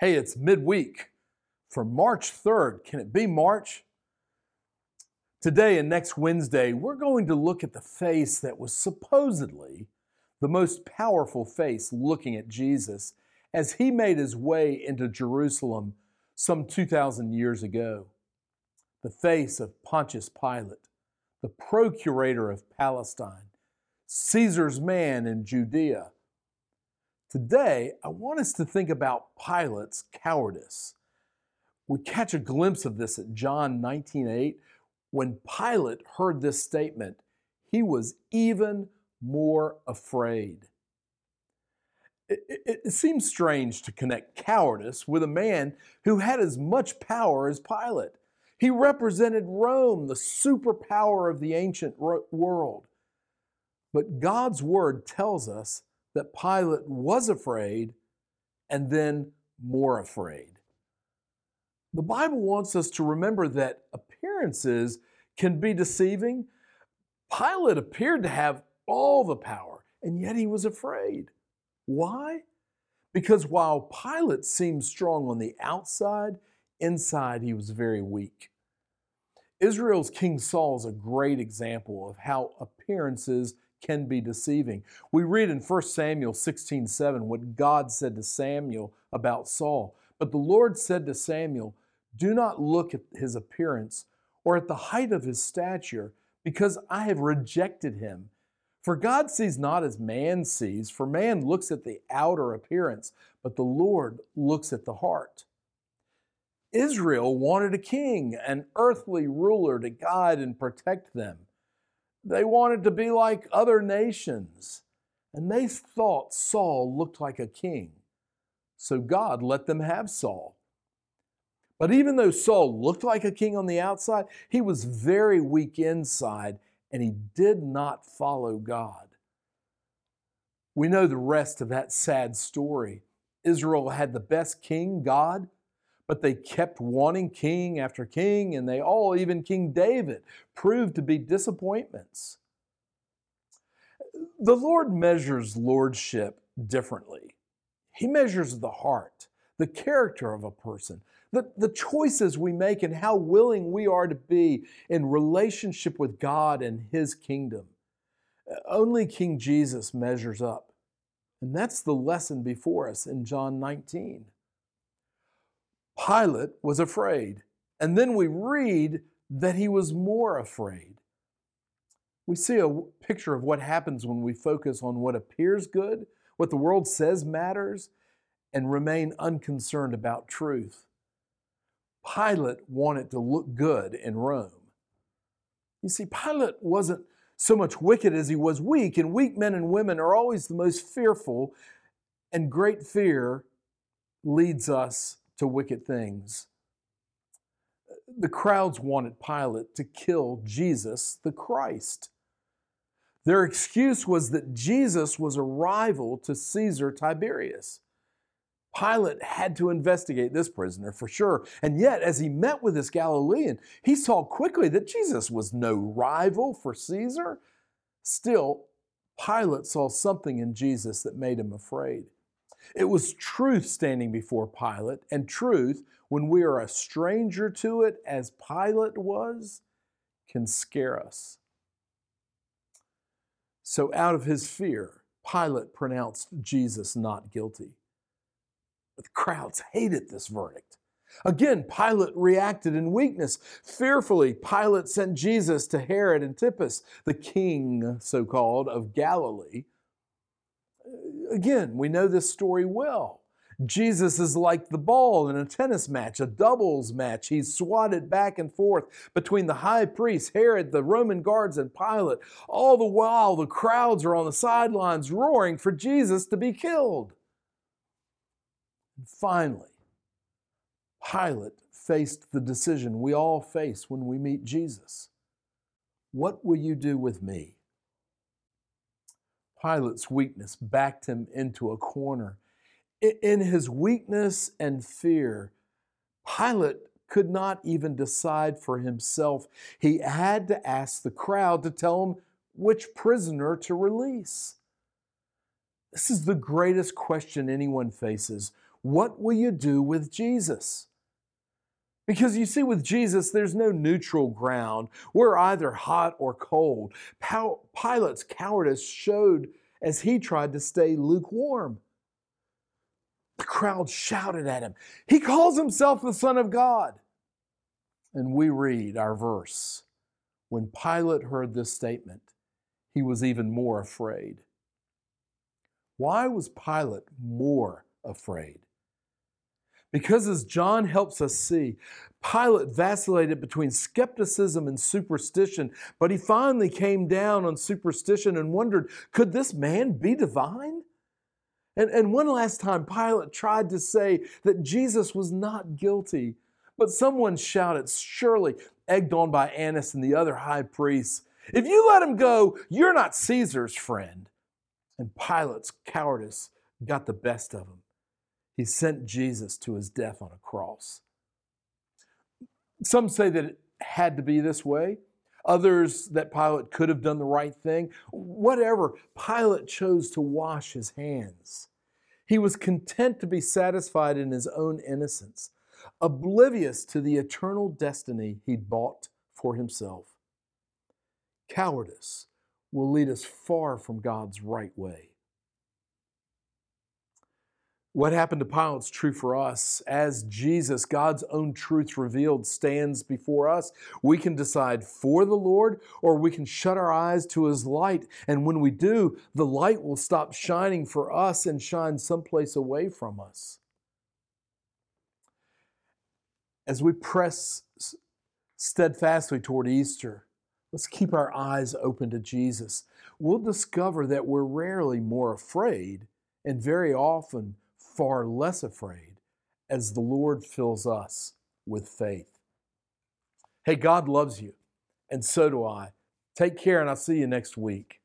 Hey, it's midweek for March 3rd. Can it be March? Today and next Wednesday, we're going to look at the face that was supposedly the most powerful face looking at Jesus as he made his way into Jerusalem some 2,000 years ago. The face of Pontius Pilate, the procurator of Palestine, Caesar's man in Judea. Today, I want us to think about Pilate's cowardice. We catch a glimpse of this at John 19:8 when Pilate heard this statement, he was even more afraid. It, it, it, seems strange to connect cowardice with a man who had as much power as Pilate. He represented Rome, the superpower of the ancient world. But God's word tells us that Pilate was afraid and then more afraid. The Bible wants us to remember that appearances can be deceiving. Pilate appeared to have all the power, and yet he was afraid. Why? Because while Pilate seemed strong on the outside, inside he was very weak. Israel's King Saul is a great example of how appearances can be deceiving. We read in 1 Samuel 16 7 what God said to Samuel about Saul. But the Lord said to Samuel, Do not look at his appearance or at the height of his stature, because I have rejected him. For God sees not as man sees, for man looks at the outer appearance, but the Lord looks at the heart. Israel wanted a king, an earthly ruler to guide and protect them. They wanted to be like other nations, and they thought Saul looked like a king. So God let them have Saul. But even though Saul looked like a king on the outside, he was very weak inside and he did not follow God. We know the rest of that sad story. Israel had the best king, God, but they kept wanting king after king, and they all, even King David, proved to be disappointments. The Lord measures lordship differently. He measures the heart, the character of a person, the, the choices we make and how willing we are to be in relationship with God and His kingdom. Only King Jesus measures up. And that's the lesson before us in John 19. Pilate was afraid. And then we read that he was more afraid. We see a picture of what happens when we focus on what appears good, what the world says matters, and remain unconcerned about truth. Pilate wanted to look good in Rome. You see, Pilate wasn't so much wicked as he was weak, and weak men and women are always the most fearful, and great fear leads us to wicked things. The crowds wanted Pilate to kill Jesus, the Christ. Their excuse was that Jesus was a rival to Caesar Tiberius. Pilate had to investigate this prisoner for sure. And yet, as he met with this Galilean, he saw quickly that Jesus was no rival for Caesar. Still, Pilate saw something in Jesus that made him afraid. It was truth standing before Pilate, and truth, when we are a stranger to it, as Pilate was, can scare us. So, out of his fear, Pilate pronounced Jesus not guilty. The crowds hated this verdict. Again, Pilate reacted in weakness. Fearfully, Pilate sent Jesus to Herod Antipas, the king, so called, of Galilee. Again, we know this story well. Jesus is like the ball in a tennis match, a doubles match. He's swatted back and forth between the high priest, Herod, the Roman guards, and Pilate. All the while, the crowds are on the sidelines roaring for Jesus to be killed. And finally, Pilate faced the decision we all face when we meet Jesus What will you do with me? Pilate's weakness backed him into a corner. In his weakness and fear, Pilate could not even decide for himself. He had to ask the crowd to tell him which prisoner to release. This is the greatest question anyone faces What will you do with Jesus? Because you see, with Jesus, there's no neutral ground. We're either hot or cold. Pilate's cowardice showed as he tried to stay lukewarm. The crowd shouted at him. He calls himself the Son of God. And we read our verse. When Pilate heard this statement, he was even more afraid. Why was Pilate more afraid? Because as John helps us see, Pilate vacillated between skepticism and superstition, but he finally came down on superstition and wondered could this man be divine? And, and one last time, Pilate tried to say that Jesus was not guilty, but someone shouted, surely, egged on by Annas and the other high priests, if you let him go, you're not Caesar's friend. And Pilate's cowardice got the best of him. He sent Jesus to his death on a cross. Some say that it had to be this way. Others that Pilate could have done the right thing. Whatever, Pilate chose to wash his hands. He was content to be satisfied in his own innocence, oblivious to the eternal destiny he'd bought for himself. Cowardice will lead us far from God's right way. What happened to Pilate's true for us. As Jesus, God's own truth revealed, stands before us, we can decide for the Lord or we can shut our eyes to his light. And when we do, the light will stop shining for us and shine someplace away from us. As we press steadfastly toward Easter, let's keep our eyes open to Jesus. We'll discover that we're rarely more afraid and very often far less afraid as the Lord fills us with faith. Hey, God loves you, and so do I. Take care, and I'll see you next week.